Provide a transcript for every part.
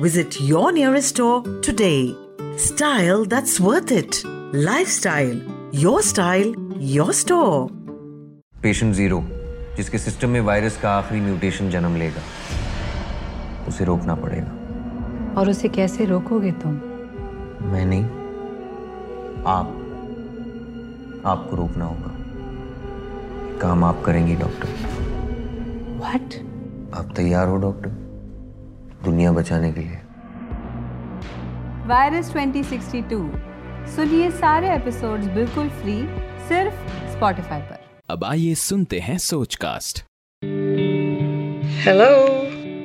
Visit your nearest store today. Style that's worth it. Lifestyle. Your style, your store. Patient zero जिसके system में virus का आखिरी mutation जन्म लेगा उसे रोकना पड़ेगा और उसे कैसे रोकोगे तुम मैं नहीं आप आपको रोकना होगा काम आप करेंगी डॉक्टर व्हाट आप तैयार हो डॉक्टर दुनिया बचाने के लिए। वायरस 2062 सुनिए सारे एपिसोड्स बिल्कुल फ्री सिर्फ़ स्पॉटिफाई पर। अब आइए सुनते हैं Sochcast hello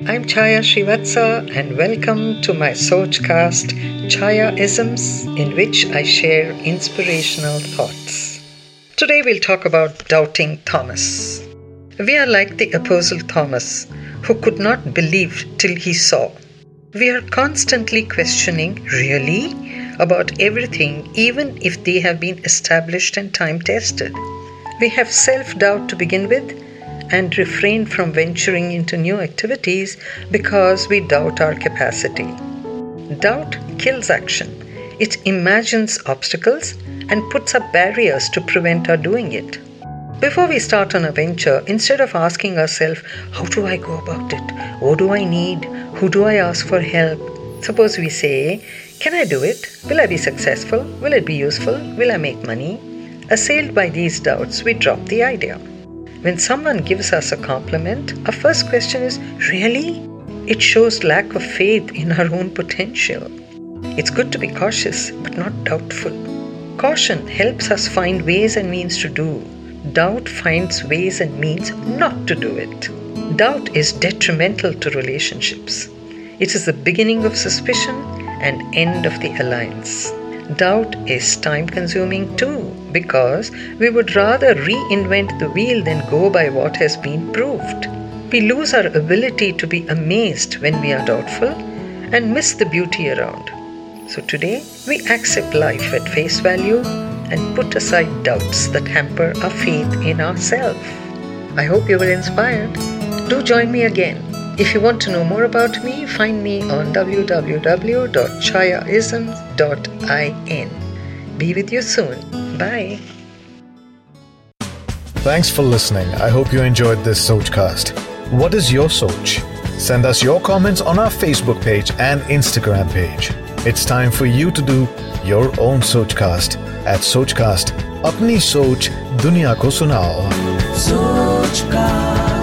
I am Chhaya Shrivatsa and welcome to my Sochcast Chhaya isms in which I share inspirational thoughts Today will talk about doubting Thomas We are like the Apostle Thomas, who could not believe till he saw. We are constantly questioning, really, about everything, even if they have been established and time tested. We have self doubt to begin with and refrain from venturing into new activities because we doubt our capacity. Doubt kills action. It imagines obstacles and puts up barriers to prevent our doing it. Before we start on a venture, instead of asking ourselves, How do I go about it? What do I need? Who do I ask for help? Suppose we say, Can I do it? Will I be successful? Will it be useful? Will I make money? Assailed by these doubts, we drop the idea. When someone gives us a compliment, our first question is, Really? It shows lack of faith in our own potential. It's good to be cautious, but not doubtful. Caution helps us find ways and means to do. Doubt finds ways and means not to do it. Doubt is detrimental to relationships. It is the beginning of suspicion and end of the alliance. Doubt is time consuming too because we would rather reinvent the wheel than go by what has been proved. We lose our ability to be amazed when we are doubtful and miss the beauty around. So today, we accept life at face value and put aside doubts that hamper our faith in ourselves. I hope you were inspired. Do join me again. If you want to know more about me, find me on www.chayaisms.in. Be with you soon. Bye. Thanks for listening. I hope you enjoyed this Sochcast. What is your Soch? Send us your comments on our Facebook page and Instagram page. It's time for you to do your own Sochcast at सोच अपनी सोच दुनिया को सुनाओ सोच का